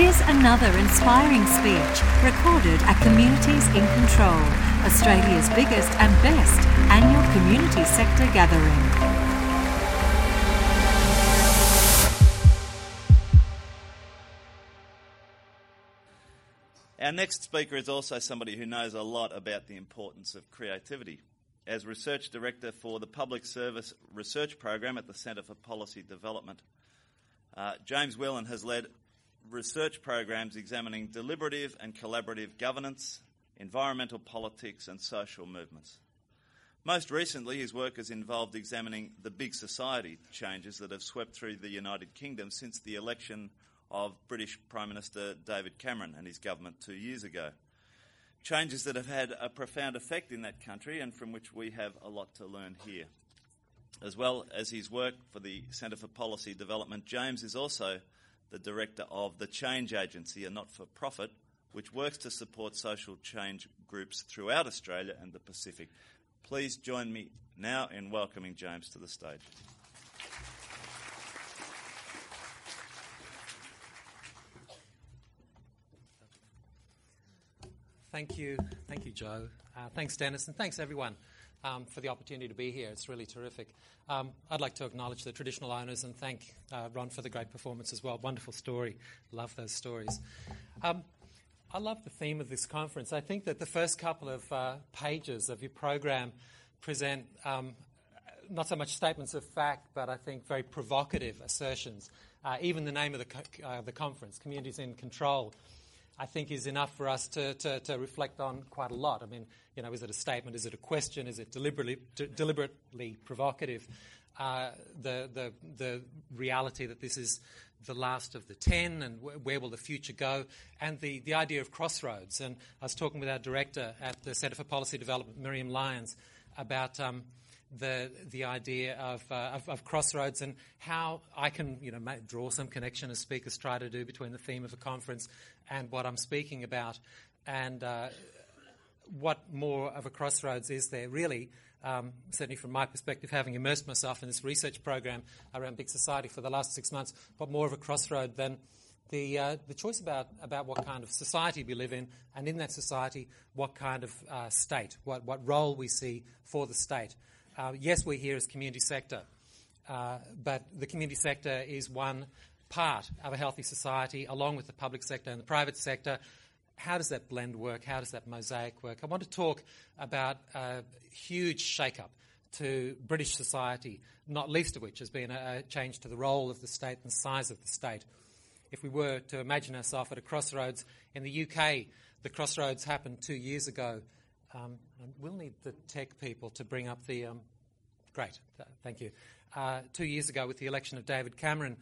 Here's another inspiring speech recorded at Communities in Control, Australia's biggest and best annual community sector gathering. Our next speaker is also somebody who knows a lot about the importance of creativity. As Research Director for the Public Service Research Program at the Centre for Policy Development, uh, James Whelan has led research programs examining deliberative and collaborative governance, environmental politics, and social movements. Most recently, his work has involved examining the big society changes that have swept through the United Kingdom since the election of British Prime Minister David Cameron and his government two years ago. Changes that have had a profound effect in that country and from which we have a lot to learn here. As well as his work for the Centre for Policy Development, James is also the director of the Change Agency, a not for profit which works to support social change groups throughout Australia and the Pacific. Please join me now in welcoming James to the stage. Thank you. Thank you, Joe. Uh, thanks, Dennis, and thanks, everyone, um, for the opportunity to be here. It's really terrific. Um, I'd like to acknowledge the traditional owners and thank uh, Ron for the great performance as well. Wonderful story. Love those stories. Um, I love the theme of this conference. I think that the first couple of uh, pages of your program present um, not so much statements of fact, but I think very provocative assertions. Uh, even the name of the, co- uh, the conference, Communities in Control, I think is enough for us to, to, to, reflect on quite a lot. I mean, you know, is it a statement? Is it a question? Is it deliberately, deliberately provocative? Uh, the, the, the reality that this is the last of the 10 and where will the future go, and the, the idea of crossroads. And I was talking with our director at the Centre for Policy Development, Miriam Lyons, about um, the the idea of, uh, of, of crossroads and how I can you know draw some connection as speakers try to do between the theme of a conference and what I'm speaking about, and uh, what more of a crossroads is there really? Um, certainly from my perspective, having immersed myself in this research program around big society for the last six months, what more of a crossroad than the, uh, the choice about, about what kind of society we live in, and in that society, what kind of uh, state, what, what role we see for the state. Uh, yes, we're here as community sector, uh, but the community sector is one part of a healthy society, along with the public sector and the private sector. How does that blend work? How does that mosaic work? I want to talk about a huge shake-up to British society, not least of which has been a, change to the role of the state and the size of the state. If we were to imagine ourselves at a crossroads in the UK, the crossroads happened two years ago um, we'll need the tech people to bring up the. Um, great, thank you. Uh, two years ago, with the election of David Cameron,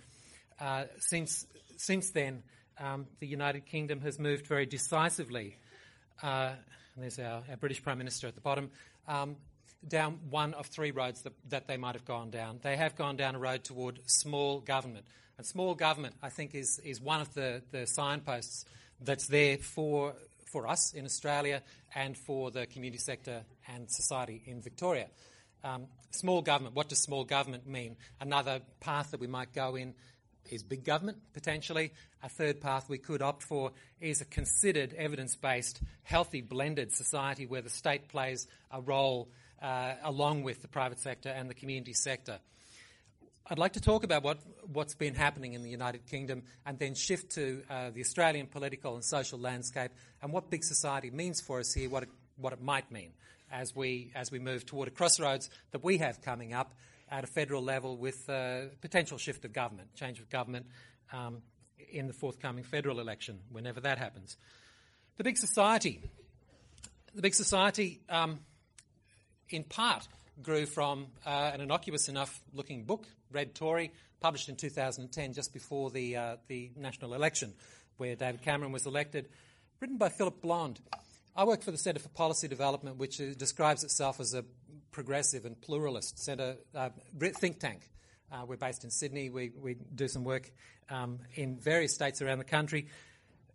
uh, since since then, um, the United Kingdom has moved very decisively. Uh, there's our, our, British Prime Minister at the bottom. Um, down one of three roads that, that, they might have gone down. They have gone down a road toward small government. And small government, I think, is, is one of the, the signposts that's there for for us in Australia and for the community sector and society in Victoria. Um, small government, what does small government mean? Another path that we might go in is big government, potentially. A third path we could opt for is a considered, evidence based, healthy, blended society where the state plays a role uh, along with the private sector and the community sector. I'd like to talk about what, what's been happening in the United Kingdom and then shift to uh, the Australian political and social landscape and what big society means for us here, what it, what it might mean as we, as we move toward a crossroads that we have coming up at a federal level with uh, potential shift of government, change of government um, in the forthcoming federal election, whenever that happens. The big society. The big society, um, in part, grew from uh, an innocuous enough looking book, Red Tory, published in 2010, just before the, uh, the national election, where David Cameron was elected, written by Philip Blond. I work for the Centre for Policy Development, which uh, describes itself as a progressive and pluralist centre, uh, think tank. Uh, we're based in Sydney. We, we do some work um, in various states around the country.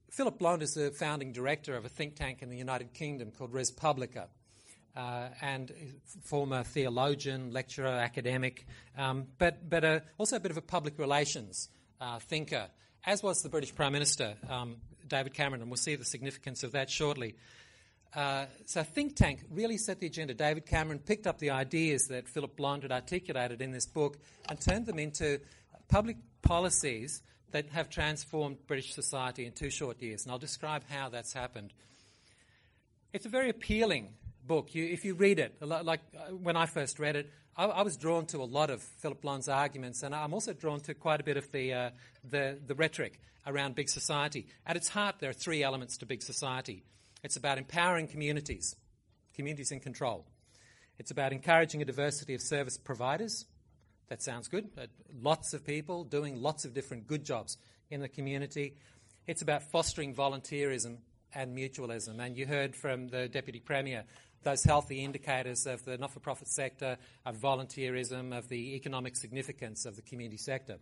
Philip Blond is the founding director of a think tank in the United Kingdom called Res Publica uh, and former theologian, lecturer, academic, um, but, but uh, also a bit of a public relations uh, thinker as was the British Prime Minister, um, David Cameron, and we'll see the significance of that shortly. Uh, so, think tank really set the agenda. David Cameron picked up the ideas that Philip Blond had articulated in this book and turned them into public policies that have transformed British society in two short years. And I'll describe how that's happened. It's a very appealing book. You, if you read it, like uh, when I first read it, I, I, was drawn to a lot of Philip Blond's arguments, and I'm also drawn to quite a bit of the, uh, the, the rhetoric around big society. At its heart, there are three elements to big society it's about empowering communities, communities in control. It's about encouraging a diversity of service providers. That sounds good. Lots of people doing lots of different good jobs in the community. It's about fostering volunteerism and mutualism. And you heard from the Deputy Premier those healthy indicators of the not for profit sector, of volunteerism, of the economic significance of the community sector.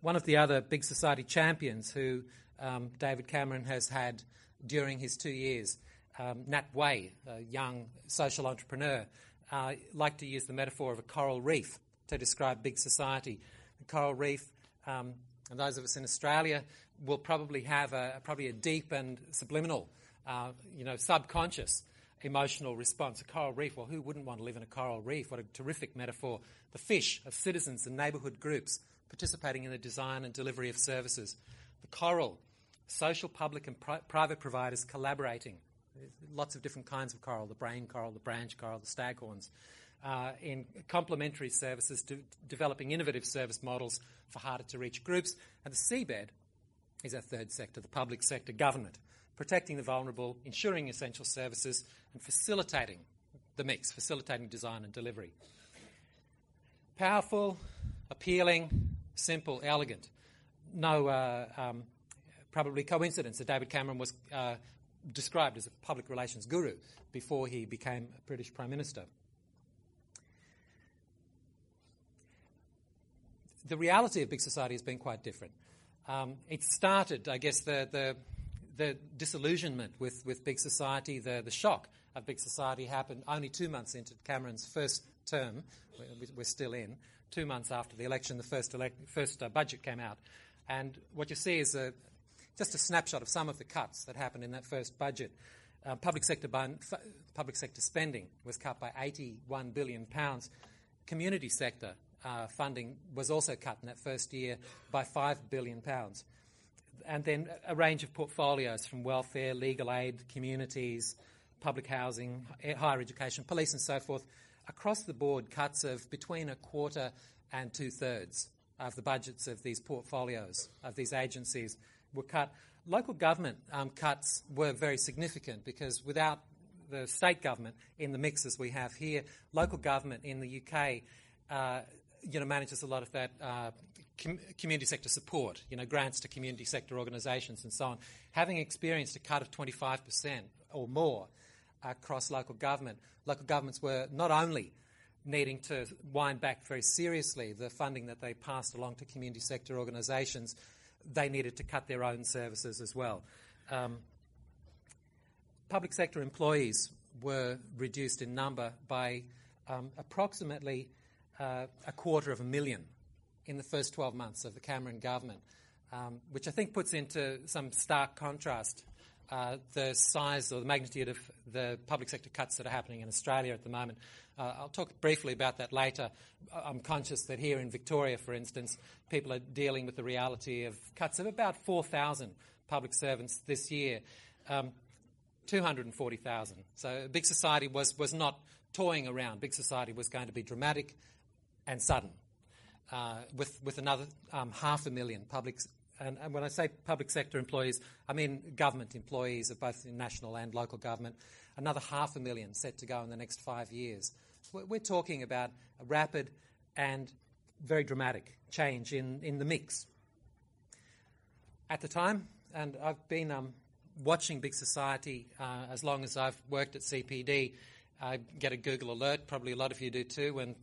One of the other big society champions who um, David Cameron has had during his two years, um, Nat Wei, a young social entrepreneur, uh, liked to use the metaphor of a coral reef to describe big society. The coral reef, um, and those of us in Australia will probably have a, probably a deep and subliminal, uh, you know, subconscious emotional response. A coral reef, well, who wouldn't want to live in a coral reef? What a terrific metaphor. The fish of citizens and neighbourhood groups participating in the design and delivery of services. The coral, social, public, and pri- private providers collaborating. Lots of different kinds of coral the brain coral, the branch coral, the staghorns. Uh, in complementary services, to developing innovative service models for harder to reach groups. And the seabed is our third sector, the public sector government protecting the vulnerable, ensuring essential services, and facilitating the mix, facilitating design and delivery. Powerful, appealing, simple, elegant. No uh, um, probably coincidence that David Cameron was uh, described as a public relations guru before he became a British Prime Minister. The reality of big society has been quite different. Um, it started, I guess, the, the the disillusionment with, with big society, the, the shock of big society happened only two months into Cameron's first term. We're still in. Two months after the election, the first, elect, first uh, budget came out. And what you see is a, just a snapshot of some of the cuts that happened in that first budget. Uh, public, sector f- public sector spending was cut by £81 billion. Community sector uh, funding was also cut in that first year by £5 billion and then a range of portfolios from welfare, legal aid, communities, public housing, higher education, police, and so forth. Across the board, cuts of between a quarter and two thirds of the budgets of these portfolios, of these agencies, were cut. Local government um, cuts were very significant because without the state government in the mix as we have here, local government in the UK uh, you know, manages a lot of that uh, com- community sector support, you know, grants to community sector organisations and so on. Having experienced a cut of 25% or more across local government, local governments were not only needing to wind back very seriously the funding that they passed along to community sector organisations, they needed to cut their own services as well. Um, public sector employees were reduced in number by um, approximately uh, a quarter of a million in the first 12 months of the Cameron government, um, which I think puts into some stark contrast uh, the size or the magnitude of the public sector cuts that are happening in Australia at the moment. Uh, I'll talk briefly about that later. I'm conscious that here in Victoria, for instance, people are dealing with the reality of cuts of about 4,000 public servants this year. Um, 240,000. So Big Society was, was not toying around. Big Society was going to be dramatic and sudden uh, with, with another um, half a million public. And, and, when I say public sector employees, I mean government employees of both national and local government. Another half a million set to go in the next five years. We're, talking about a rapid and very dramatic change in, in the mix. At the time, and I've been um, watching Big Society uh, as long as I've worked at CPD. I get a Google alert, probably a lot of you do too, when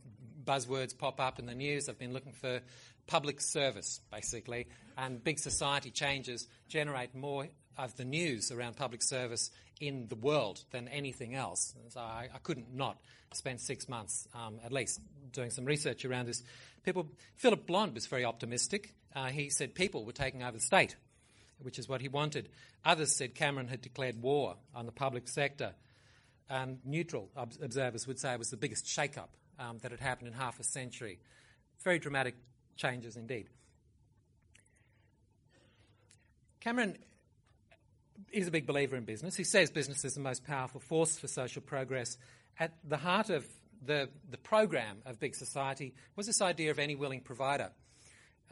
buzzwords pop up in the news. I've been looking for public service, basically, and big society changes generate more of the news around public service in the world than anything else. So I, I couldn't not spend six months um, at least doing some research around this. People, Philip Blond was very optimistic. Uh, he said people were taking over the state, which is what he wanted. Others said Cameron had declared war on the public sector. And neutral ob- observers would say it was the biggest shake-up um, that had happened in half a century. Very dramatic changes indeed. Cameron is a big believer in business. He says business is the most powerful force for social progress. At the heart of the, the program of Big Society was this idea of any willing provider.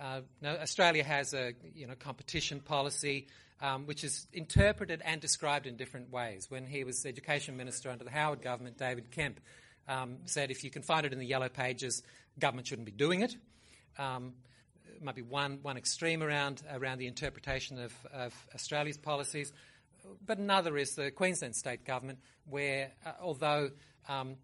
Uh, now, Australia has a you know, competition policy um, which is interpreted and described in different ways. When he was Education Minister under the Howard government, David Kemp um, said if you can find it in the yellow pages, government shouldn't be doing it. Um, it might be one, one extreme around, around the interpretation of, of Australia's policies, but another is the Queensland state government, where uh, although um,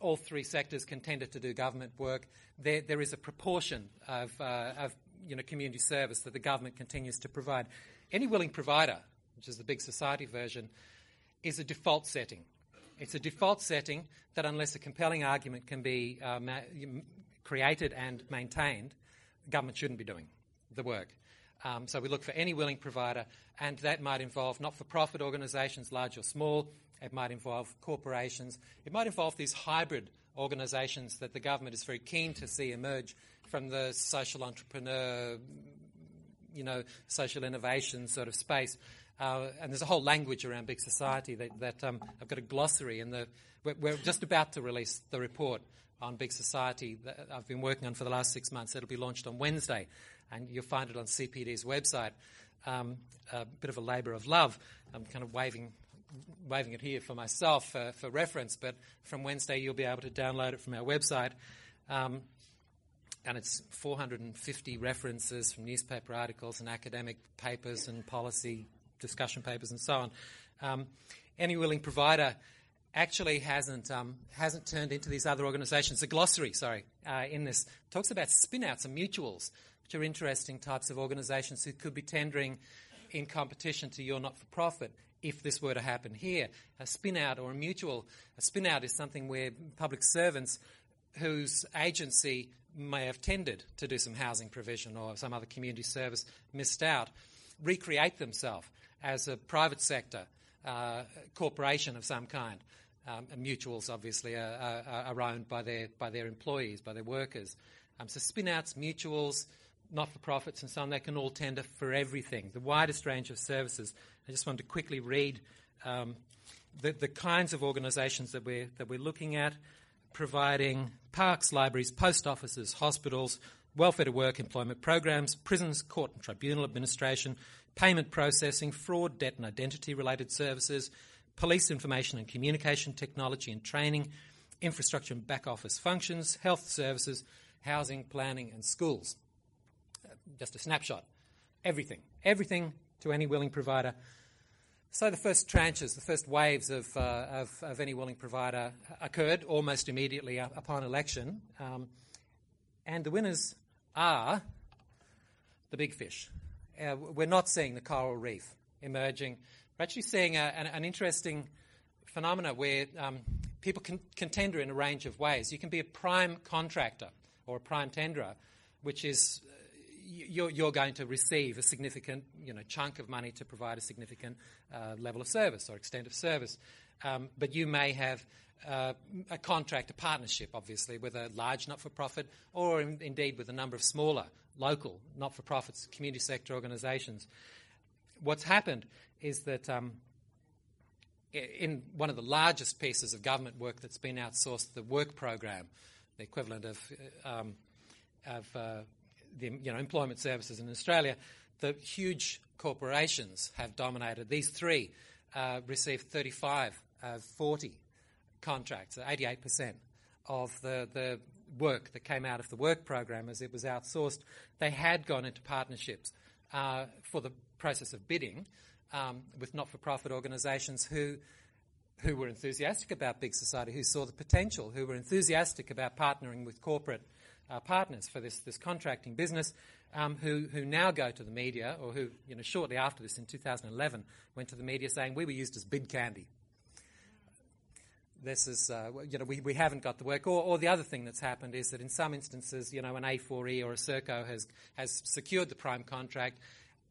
all three sectors can tend to do government work, there, there is a proportion of, uh, of you know, community service that the government continues to provide. Any willing provider, which is the big society version, is a default setting. It's a default setting that, unless a compelling argument can be uh, ma- created and maintained, government shouldn't be doing the work. Um, so we look for any willing provider, and that might involve not for profit organisations, large or small. It might involve corporations. It might involve these hybrid organisations that the government is very keen to see emerge from the social entrepreneur, you know, social innovation sort of space. Uh, and there's a whole language around big society that, that um, I've got a glossary, and we're, we're just about to release the report on Big Society that I've been working on for the last six months. It'll be launched on Wednesday, and you'll find it on CPD's website. Um, a bit of a labour of love. I'm kind of waving, waving it here for myself uh, for reference, but from Wednesday you'll be able to download it from our website. Um, and it's 450 references from newspaper articles and academic papers and policy discussion papers and so on. Um, any willing provider actually hasn't um, hasn't turned into these other organisations. The glossary, sorry, uh, in this talks about spinouts and mutuals, which are interesting types of organisations who could be tendering in competition to your not-for-profit if this were to happen here. A spinout or a mutual, a spinout is something where public servants whose agency may have tended to do some housing provision or some other community service missed out, recreate themselves as a private sector uh, corporation of some kind. Um, mutuals, obviously, are, are, are, owned by their, by their employees, by their workers. Um, so spin-outs, mutuals, not-for-profits and so on, they can all tender for everything, the widest range of services. I just wanted to quickly read um, the, the kinds of organisations that we're, that we're looking at, providing parks, libraries, post offices, hospitals, welfare to work employment programs, prisons, court and tribunal administration, payment processing, fraud, debt and identity related services, police information and communication technology and training, infrastructure and back office functions, health services, housing, planning, and schools. Uh, just a snapshot. Everything. Everything to any willing provider. So the first tranches, the first waves of, uh, of, of, any willing provider occurred almost immediately upon election. Um, and the winners are the big fish. Uh, we're not seeing the coral reef emerging we're actually seeing a, an, an, interesting phenomena where um, people can, tender in a range of ways. You can be a prime contractor or a prime tenderer, which is uh, you're, you're, going to receive a significant you know, chunk of money to provide a significant uh, level of service or extent of service. Um, but you may have uh, a contract, a partnership, obviously, with a large not for profit or in, indeed with a number of smaller, local not for profits, community sector organisations. What's happened is that um, in one of the largest pieces of government work that's been outsourced, the work program, the equivalent of, um, of uh, the you know, employment services in Australia, the huge corporations have dominated. These three uh, received 35 of 40 contracts, 88% of the, the work that came out of the work program as it was outsourced. They had gone into partnerships uh, for the process of bidding um, with not-for-profit organisations who who were enthusiastic about big society, who saw the potential, who were enthusiastic about partnering with corporate uh, partners for this, this contracting business. um, who, who now go to the media, or who, you know, shortly after this in 2011, went to the media saying we were used as bid candy. This is, uh, you know, we, we haven't got the work. Or, or the other thing that's happened is that in some instances, you know, an A4E or a Serco has, has secured the prime contract,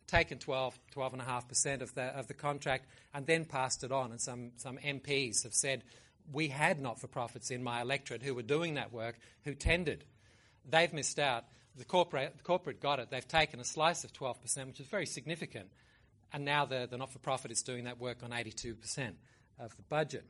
taken 12, 12.5% of the, of the contract, and then passed it on. And some, some MPs have said, we had not for profits in my electorate who were doing that work, who tendered. They've missed out. The corporate, the corporate got it. They've taken a slice of 12%, which is very significant. And now the, the not for profit is doing that work on 82% of the budget.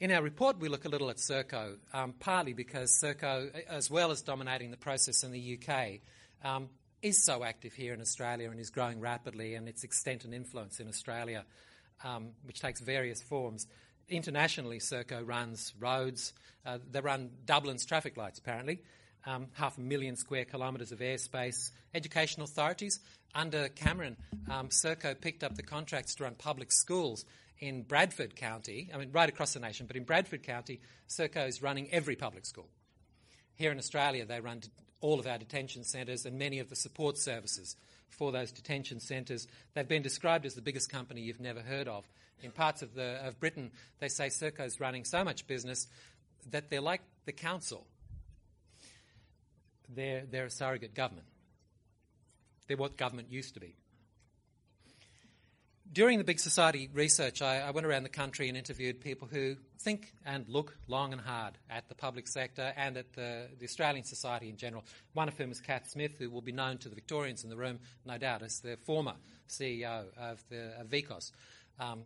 In our report, we look a little at Serco, um, partly because Serco, as well as dominating the process in the UK, um, is so active here in Australia and is growing rapidly, and its extent and influence in Australia, um, which takes various forms. Internationally, Serco runs roads. Uh, they run Dublin's traffic lights, apparently. Um, half a million square kilometres of airspace. Education authorities. Under Cameron, um, Serco picked up the contracts to run public schools in Bradford County. I mean, right across the nation, but in Bradford County, Serco is running every public school. Here in Australia, they run all of our detention centres and many of the support services for those detention centres. They've been described as the biggest company you've never heard of. In parts of, the, of Britain, they say Serco's running so much business that they're like the council. They're, they're a surrogate government. They're what government used to be. During the Big Society research, I, I, went around the country and interviewed people who think and look long and hard at the public sector and at the, the Australian society in general. One of whom is Kath Smith, who will be known to the Victorians in the room, no doubt, as the former CEO of, the, of. Um,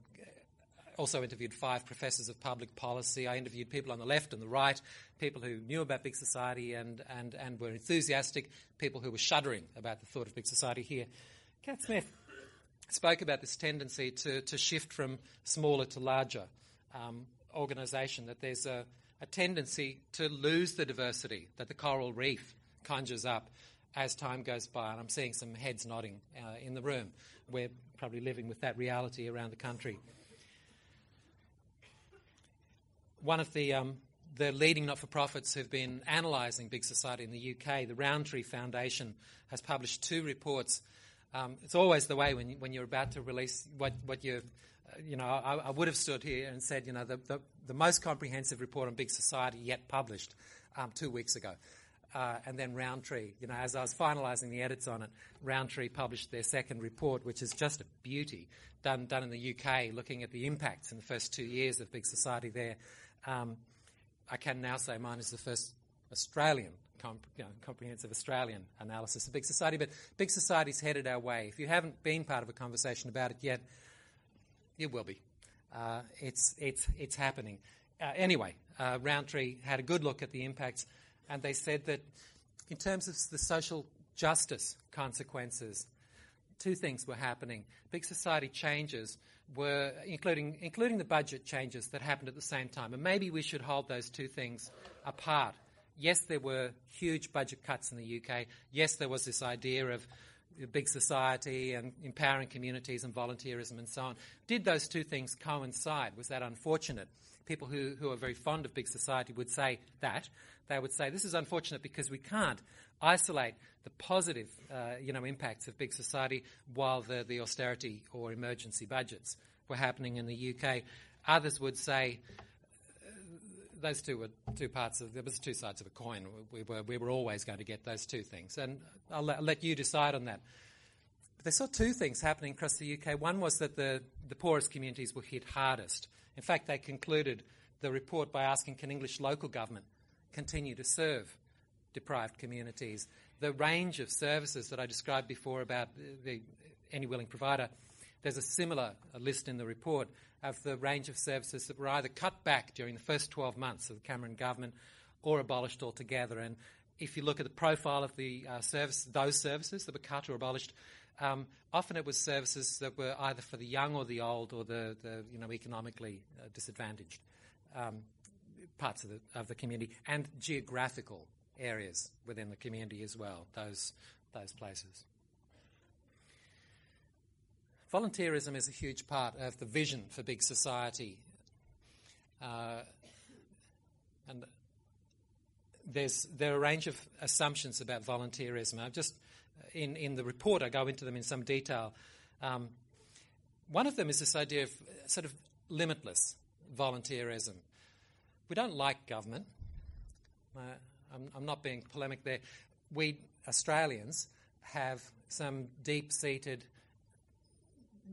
also interviewed five professors of public policy. I interviewed people on the left and the right, people who knew about big society and, and, and were enthusiastic, people who were shuddering about the thought of big society here. Kath Smith spoke about this tendency to, to shift from smaller to larger um, organisation, that there's a, a tendency to lose the diversity that the coral reef conjures up as time goes by. And I'm seeing some heads nodding uh, in the room. We're probably living with that reality around the country. One of the, um, the leading not for profits who've been analysing big society in the UK, the Rowntree Foundation, has published two reports. Um, it's always the way when, you, when you're about to release what, what you uh, you know, I, I, would have stood here and said, you know, the, the, the, most comprehensive report on big society yet published um, two weeks ago uh, and then Rowntree, You know, as I was finalising the edits on it, Rowntree published their second report, which is just a beauty, done done in the UK, looking at the impacts in the first two years of big society there. Um, I can now say mine is the first Australian, comp- you know, comprehensive Australian analysis of big society. But big society's headed our way. If you haven't been part of a conversation about it yet, you will be. Uh, it's it's it's happening. Uh, anyway, uh, Rowntree had a good look at the impacts and they said that in terms of the social justice consequences, two things were happening. Big society changes were, including, including the budget changes that happened at the same time. And maybe we should hold those two things apart. Yes, there were huge budget cuts in the UK. Yes, there was this idea of big society and empowering communities and volunteerism and so on. Did those two things coincide? Was that unfortunate? People who, who are very fond of big society would say that they would say this is unfortunate because we can't isolate the positive, uh, you know, impacts of big society while the, the austerity or emergency budgets were happening in the UK. Others would say those two were two parts of there was two sides of a coin. We were we were always going to get those two things, and I'll let, I'll let you decide on that. But they saw two things happening across the UK. One was that the the poorest communities were hit hardest. In fact, they concluded the report by asking, can English local government continue to serve deprived communities. The range of services that I described before about the, any willing provider, there's a similar list in the report of the range of services that were either cut back during the first 12 months of the Cameron government or abolished altogether. And if you look at the profile of the uh, service, those services that were cut or abolished, um, often it was services that were either for the young or the old or the, the you know, economically uh, disadvantaged. Um, parts of the, of the community and geographical areas within the community as well, those, those places. Volunteerism is a huge part of the vision for big society. Uh, and there's, there are a range of assumptions about volunteerism. I've just, in, in the report, I go into them in some detail. Um, one of them is this idea of sort of limitless volunteerism. We don't like government. Uh, I'm, I'm not being polemic there. We, Australians, have some deep seated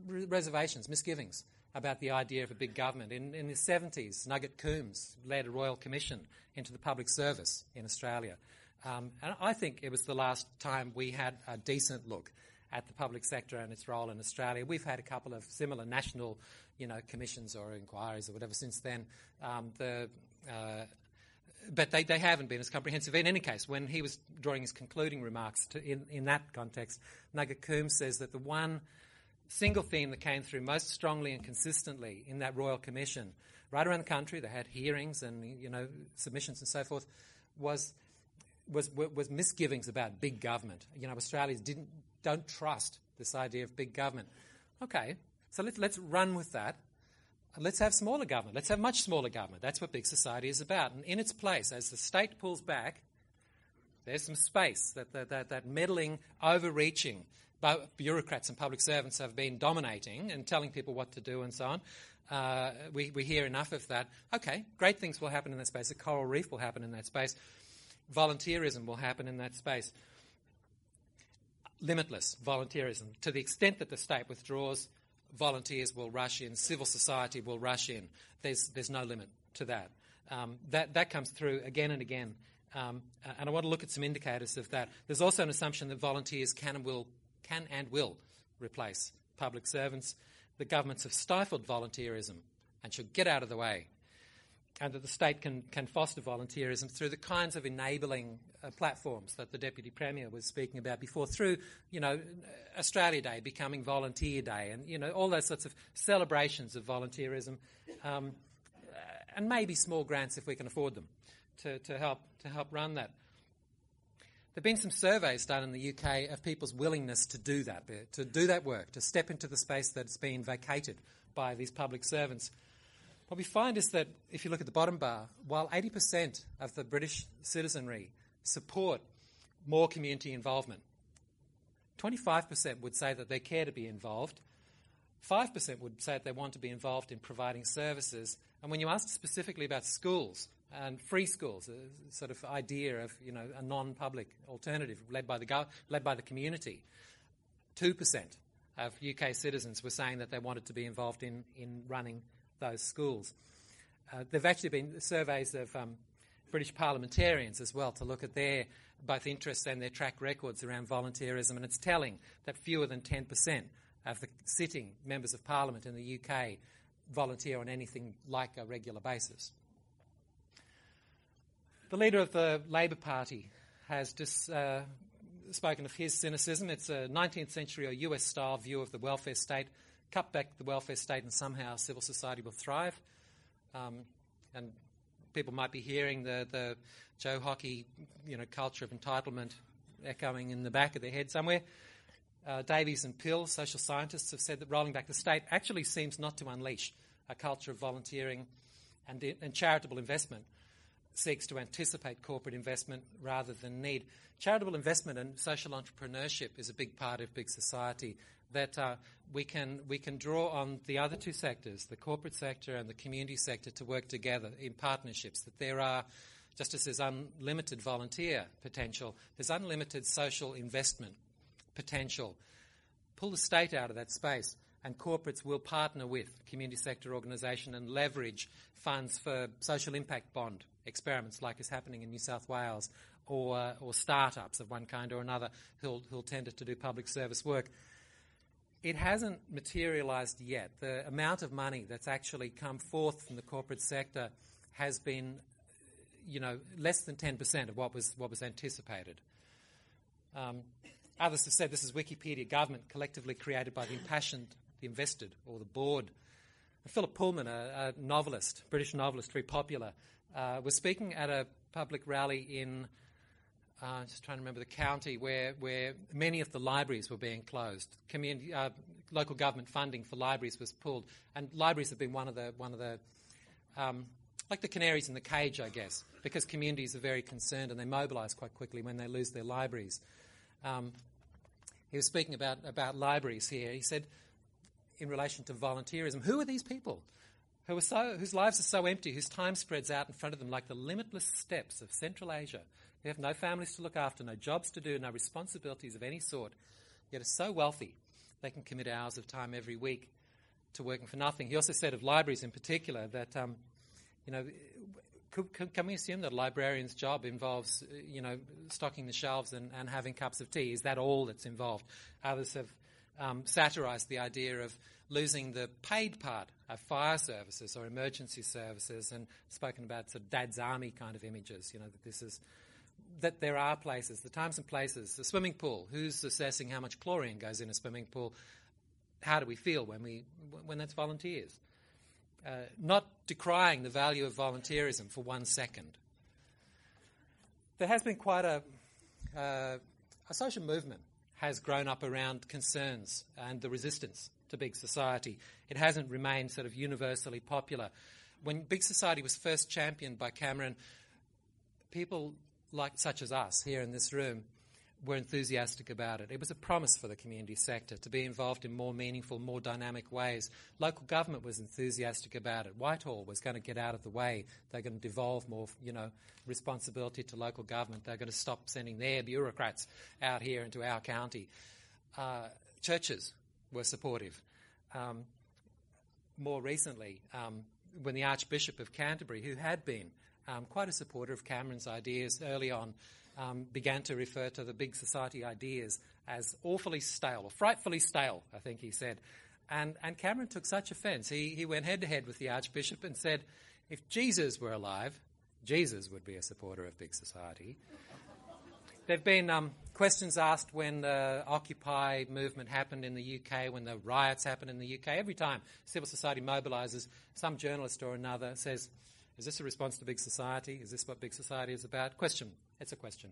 reservations, misgivings about the idea of a big government. In, in the 70s, Nugget Coombs led a royal commission into the public service in Australia. Um, and I think it was the last time we had a decent look at the public sector and its role in Australia. We've had a couple of similar national, you know, commissions or inquiries or whatever since then. Um, the uh, but they, they haven't been as comprehensive. In any case, when he was drawing his concluding remarks to, in, in that context, Nugget Coombs says that the one single theme that came through most strongly and consistently in that Royal Commission, right around the country, they had hearings and you know submissions and so forth, was was was misgivings about big government. You know, Australians didn't don't trust this idea of big government. Okay, so let's let's run with that let's have smaller government. Let's have much smaller government. That's what big society is about. And in its place, as the state pulls back, there's some space that that, that, that meddling, overreaching bureaucrats and public servants have been dominating and telling people what to do and so on. Uh, we, we hear enough of that. Okay, great things will happen in that space. A coral reef will happen in that space. Volunteerism will happen in that space. Limitless volunteerism. To the extent that the state withdraws, volunteers will rush in, civil society will rush in. There's, there's no limit to that. Um, that. That comes through again and again. Um, and I want to look at some indicators of that. There's also an assumption that volunteers can and will, can and will replace public servants. The governments have stifled volunteerism and should get out of the way and that the state can, can foster volunteerism through the kinds of enabling uh, platforms that the Deputy Premier was speaking about before, through, you know, Australia Day becoming Volunteer Day and, you know, all those sorts of celebrations of volunteerism um, and maybe small grants if we can afford them to, to, help, to help run that. There have been some surveys done in the UK of people's willingness to do that, to do that work, to step into the space that's been vacated by these public servants. What we find is that if you look at the bottom bar, while 80% of the British citizenry support more community involvement, 25% would say that they care to be involved, 5% would say that they want to be involved in providing services. And when you ask specifically about schools and free schools, a sort of idea of you know a non-public alternative led by the go- led by the community, two percent of UK citizens were saying that they wanted to be involved in in running those schools. Uh, there have actually been surveys of um, British parliamentarians as well to look at their both interests and their track records around volunteerism, and it's telling that fewer than 10% of the sitting members of parliament in the UK volunteer on anything like a regular basis. The leader of the Labor Party has just uh, spoken of his cynicism. It's a 19th century or US style view of the welfare state cut back the welfare state and somehow civil society will thrive. Um, and people might be hearing the, the Joe Hockey you know, culture of entitlement echoing in the back of their head somewhere. Uh, Davies and Pill, social scientists, have said that rolling back the state actually seems not to unleash a culture of volunteering and, and charitable investment seeks to anticipate corporate investment rather than need. Charitable investment and social entrepreneurship is a big part of big society that uh, we can we can draw on the other two sectors, the corporate sector and the community sector, to work together in partnerships. That there are, just as there's unlimited volunteer potential, there's unlimited social investment potential. Pull the state out of that space, and corporates will partner with community sector organisation and leverage funds for social impact bond experiments, like is happening in New South Wales, or or startups of one kind or another who'll who'll tend to do public service work it hasn't materialised yet. The amount of money that's actually come forth from the corporate sector has been, you know, less than 10% of what was, what was anticipated. Um, others have said this is Wikipedia government collectively created by the impassioned, the invested, or the bored. Philip Pullman, a, a novelist, British novelist, very popular, uh, was speaking at a public rally in uh, just trying to remember the county where, where many of the libraries were being closed. Community, uh, local government funding for libraries was pulled, and libraries have been one of the one of the um, like the canaries in the cage, I guess, because communities are very concerned and they mobilise quite quickly when they lose their libraries. Um, he was speaking about, about libraries here. He said, in relation to volunteerism, who are these people who are so, whose lives are so empty, whose time spreads out in front of them like the limitless steppes of Central Asia? They have no families to look after, no jobs to do, no responsibilities of any sort, yet are so wealthy they can commit hours of time every week to working for nothing. He also said of libraries in particular that, um, you know, could, can we assume that a librarian's job involves, you know, stocking the shelves and, and having cups of tea? Is that all that's involved? Others have um, satirised the idea of losing the paid part of fire services or emergency services and spoken about sort of dad's army kind of images, you know, that this is that there are places, the times and places, the swimming pool, who's assessing how much chlorine goes in a swimming pool? How do we feel when we when that's volunteers? Uh, not decrying the value of volunteerism for one second. There has been quite a, uh, a social movement has grown up around concerns and the resistance to big society. It hasn't remained sort of universally popular. When big society was first championed by Cameron, people like such as us here in this room were enthusiastic about it. It was a promise for the community sector to be involved in more meaningful, more dynamic ways. Local government was enthusiastic about it. Whitehall was going to get out of the way. They're going to devolve more, you know, responsibility to local government. They're going to stop sending their bureaucrats out here into our county. Uh, churches were supportive. Um, more recently, um, when the Archbishop of Canterbury, who had been um, quite a supporter of Cameron's ideas early on, um, began to refer to the big society ideas as awfully stale, or frightfully stale, I think he said. And, and Cameron took such offence. He, he went head to head with the Archbishop and said, if Jesus were alive, Jesus would be a supporter of big society. there have been um, questions asked when the Occupy movement happened in the UK, when the riots happened in the UK. Every time civil society mobilises, some journalist or another says, Is this a response to big society? Is this what big society is about? Question it's a question.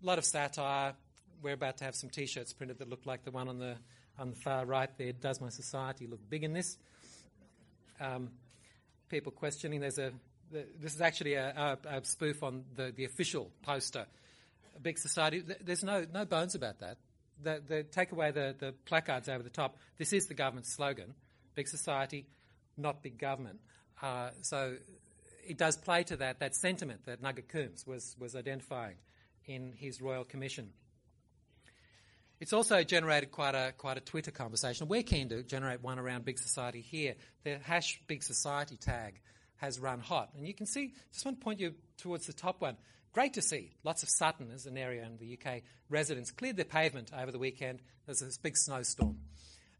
A lot of satire. We're about to have some T-shirts printed that look like the one on the on the far right there. Does my society look big in this? Um, people questioning. There's a the, this is actually a, a, a, spoof on the, the official poster. A big society. There's no no bones about that. The, the, take away the, the placards over the top. This is the government's slogan: big society, not big government. Uh, so it does play to that, that sentiment that Nugget Coombs was, was identifying in his Royal Commission. It's also generated quite a, quite a Twitter conversation. We're keen to generate one around Big Society here. The hash Big Society tag has run hot. And you can see, just want to point you towards the top one. Great to see. Lots of Sutton is an area in the UK. Residents cleared their pavement over the weekend. There's this big snowstorm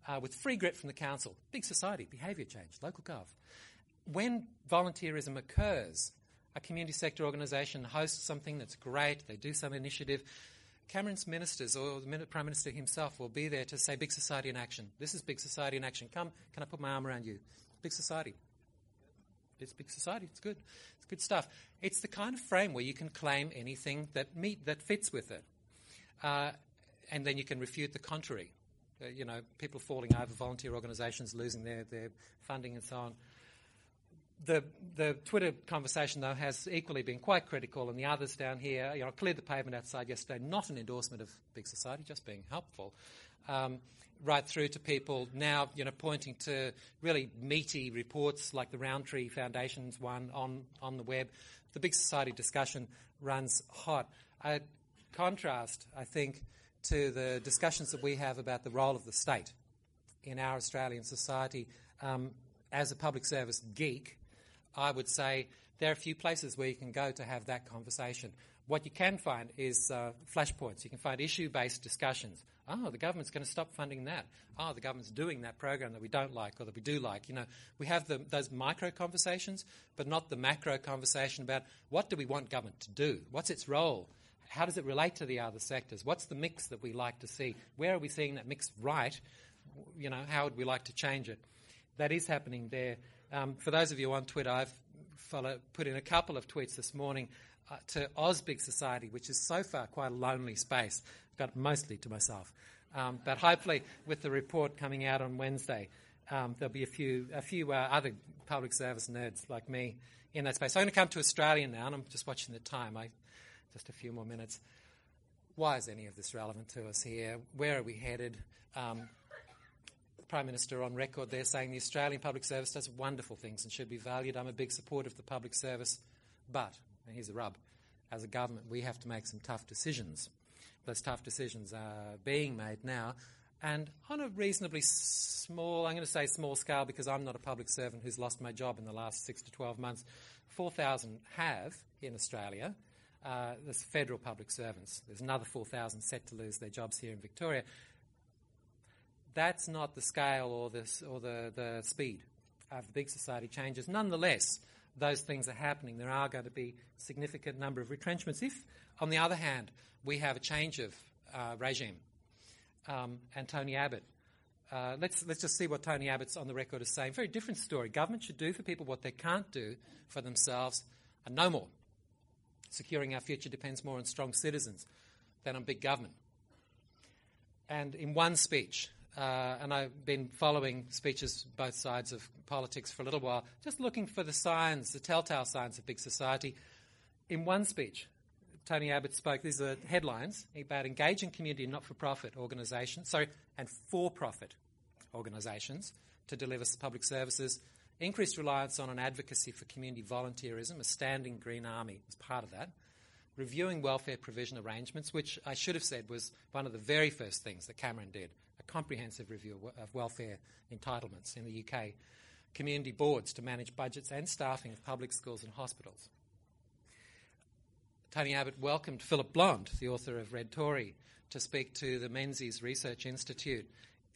uh, with free grit from the council. Big society, behaviour change, local gov when volunteerism occurs, a community sector organisation hosts something that's great, they do some initiative. Cameron's ministers or the Prime Minister himself will be there to say, Big Society in Action. This is Big Society in Action. Come, can I put my arm around you? Big Society. It's big society. It's good. It's good stuff. It's the kind of frame where you can claim anything that meet that fits with it, uh, and then you can refute the contrary. Uh, you know, people falling over, volunteer organisations losing their, their funding and so on. The, the Twitter conversation, though, has equally been quite critical, and the others down here, you know, cleared the pavement outside yesterday, not an endorsement of big society, just being helpful. Um, right through to people now, you know, pointing to really meaty reports like the Rowntree Foundation's one on, on the web. The big society discussion runs hot. A contrast, I think, to the discussions that we have about the role of the state in our Australian society. Um, as a public service geek, I would say there are a few places where you can go to have that conversation. What you can find is uh, flashpoints. You can find issue based discussions. Oh, the government's going to stop funding that. Oh, the government's doing that program that we don't like or that we do like. You know, we have the, those micro conversations, but not the macro conversation about what do we want government to do? What's its role? How does it relate to the other sectors? What's the mix that we like to see? Where are we seeing that mix right? You know, how would we like to change it? That is happening there. Um, for those of you on Twitter, I've follow, put in a couple of tweets this morning uh, to Ausbig Society, which is so far quite a lonely space. Got mostly to myself. Um, but hopefully, with the report coming out on Wednesday, um, there'll be a few, a few uh, other public service nerds like me in that space. So I'm going to come to Australia now, and I'm just watching the time. I, just a few more minutes. Why is any of this relevant to us here? Where are we headed? Um, Prime Minister on record there saying the Australian public service does wonderful things and should be valued. I'm a big supporter of the public service, but, and here's the rub, as a government, we have to make some tough decisions. Those tough decisions are being made now, and on a reasonably small, I'm going to say small scale because I'm not a public servant who's lost my job in the last six to 12 months. 4,000 have in Australia. Uh, there's federal public servants. There's another 4,000 set to lose their jobs here in Victoria. That's not the scale or, this, or the, the speed of the big society changes. Nonetheless, those things are happening. There are going to be a significant number of retrenchments. If, on the other hand, we have a change of uh, regime um, and Tony Abbott. Uh, let's, let's just see what Tony Abbott's on the record is saying. Very different story. Government should do for people what they can't do for themselves and no more. Securing our future depends more on strong citizens than on big government. And in one speech, uh, and I've been following speeches both sides of politics for a little while, just looking for the signs, the telltale signs of big society. In one speech, Tony Abbott spoke, these are headlines, about engaging community and not for profit organisations, sorry, and for profit organisations to deliver public services, increased reliance on an advocacy for community volunteerism, a standing Green Army as part of that, reviewing welfare provision arrangements, which I should have said was one of the very first things that Cameron did, comprehensive review of welfare entitlements in the UK, community boards to manage budgets and staffing of public schools and hospitals Tony Abbott welcomed Philip Blond, the author of Red Tory, to speak to the Menzies Research Institute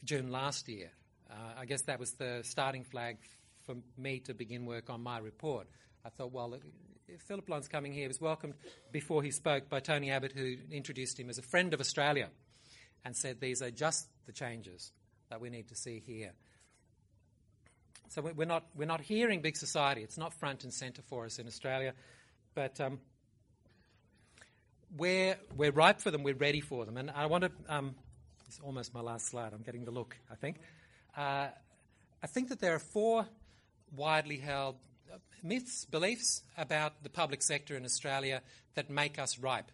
June last year. Uh, I guess that was the starting flag for me to begin work on my report. I thought, well, Philip Blond's coming here, he was welcomed before he spoke by Tony Abbott, who introduced him as a friend of Australia and said these are just the changes that we need to see here. So we're not, we're not hearing big society. It's not front and centre for us in Australia. But um, we're, we're ripe for them, we're ready for them. And I want to, um, it's almost my last slide, I'm getting the look, I think. Uh, I think that there are four widely held uh, myths, beliefs about the public sector in Australia that make us ripe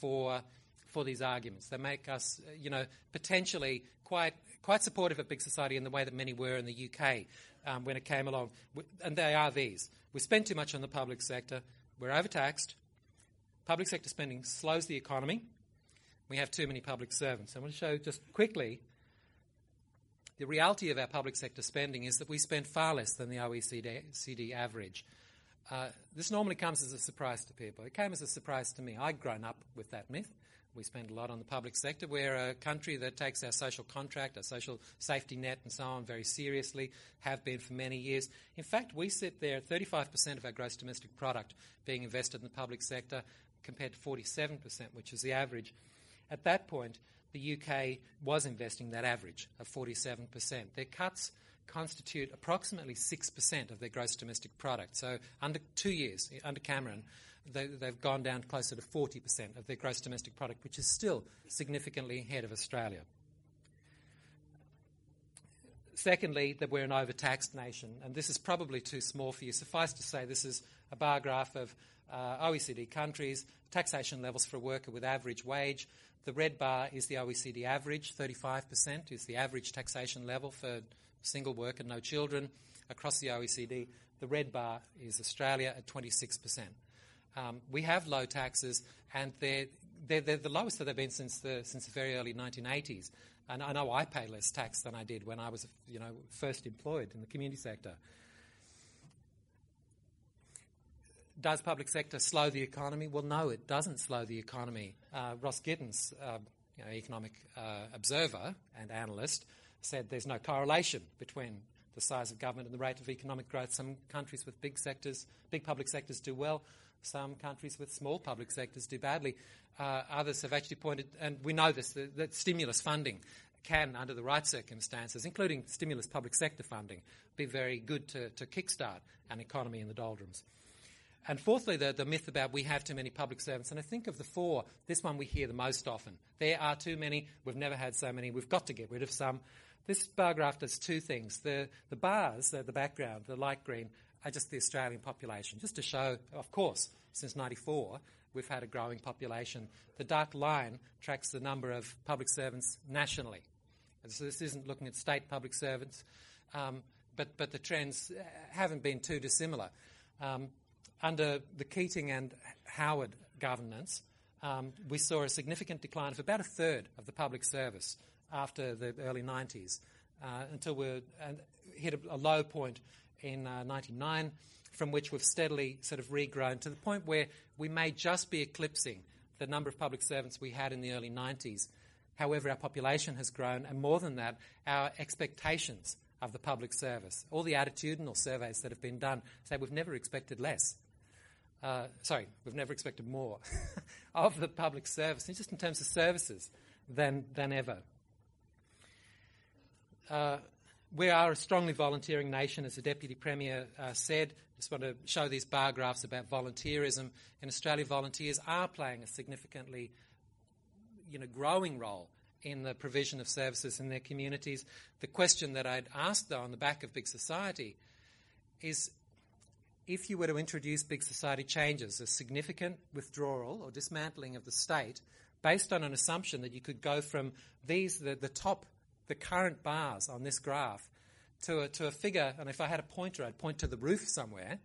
for, for these arguments. They make us, uh, you know, potentially quite, quite supportive of big society in the way that many were in the UK um, when it came along. And they are these. We spend too much on the public sector, we're overtaxed, Public sector spending slows the economy. We have too many public servants. I want to show just quickly the reality of our public sector spending is that we spend far less than the OECD average. Uh, this normally comes as a surprise to people. It came as a surprise to me. I'd grown up with that myth. We spend a lot on the public sector. We're a country that takes our social contract, our social safety net, and so on very seriously, have been for many years. In fact, we sit there at 35% of our gross domestic product being invested in the public sector compared to 47%, which is the average. At that point, the UK was investing that average of 47%. Their cuts constitute approximately 6% of their gross domestic product. So, under two years, under Cameron, they, have gone down closer to 40% of their gross domestic product, which is still significantly ahead of Australia. Secondly, that we're an overtaxed nation, and this is probably too small for you. Suffice to say, this is a bar graph of uh, OECD countries, taxation levels for a worker with average wage. The red bar is the OECD average, 35% is the average taxation level for single worker, no children across the OECD. The red bar is Australia at 26%. Um, we have low taxes, and they're, they're, they're, the lowest that they've been since the, since the very early 1980s. And I know I pay less tax than I did when I was, you know, first employed in the community sector. Does public sector slow the economy? Well, no, it doesn't slow the economy. Uh, Ross Gittins, uh, you know, economic uh, observer and analyst, said there's no correlation between the size of government and the rate of economic growth. Some countries with big sectors, big public sectors, do well. Some countries with small public sectors do badly. Uh, others have actually pointed, and we know this, that, that stimulus funding can, under the right circumstances, including stimulus public sector funding, be very good to, to kickstart an economy in the doldrums. And fourthly, the, the myth about we have too many public servants. And I think of the four, this one we hear the most often. There are too many, we've never had so many, we've got to get rid of some. This bar graph does two things. The, the bars, the, background, the light green, just the Australian population, just to show, of course, since 94, we've had a growing population. The dark line tracks the number of public servants nationally. So this isn't looking at state public servants, um, but, but the trends haven't been too dissimilar. Um, under the Keating and Howard governance, um, we saw a significant decline of about a third of the public service after the early 90s uh, until we uh, hit a, a, low point in uh, 99 from which we've steadily sort of regrown to the point where we may just be eclipsing the number of public servants we had in the early 90s. However, our population has grown, and more than that, our expectations of the public service. All the attitudinal surveys that have been done say we've never expected less. Uh, sorry, we've never expected more of the public service, just in terms of services, than, than ever. Uh, we are a strongly volunteering nation, as the Deputy Premier uh, said. Just want to show these bar graphs about volunteerism. In Australia, volunteers are playing a significantly you know, growing role in the provision of services in their communities. The question that I'd ask, though, on the back of Big Society is if you were to introduce Big Society changes, a significant withdrawal or dismantling of the state based on an assumption that you could go from these, the, the top the current bars on this graph to a, to a figure, and if I had a pointer, I'd point to the roof somewhere,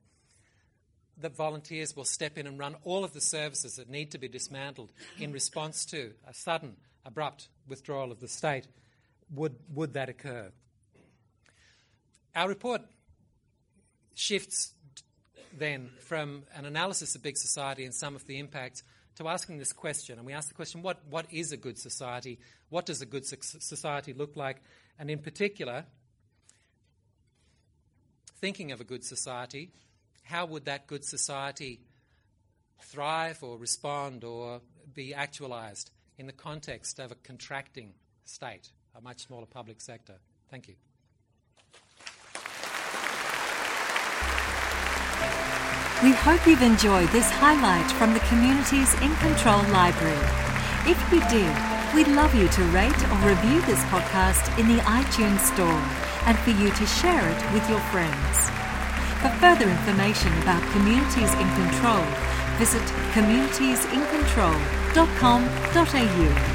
that volunteers will step in and run all of the services that need to be dismantled in response to a sudden, abrupt withdrawal of the state. Would, would that occur? Our report shifts then from an analysis of big society and some of the impacts to asking this question. And we ask the question what, what is a good society? What does a good society look like? And in particular, thinking of a good society, how would that good society thrive or respond or be actualized in the context of a contracting state, a much smaller public sector? Thank you. We hope you've enjoyed this highlight from the Communities in Control Library. If you did, we'd love you to rate or review this podcast in the iTunes Store and for you to share it with your friends. For further information about Communities in Control, visit communitiesincontrol.com.au.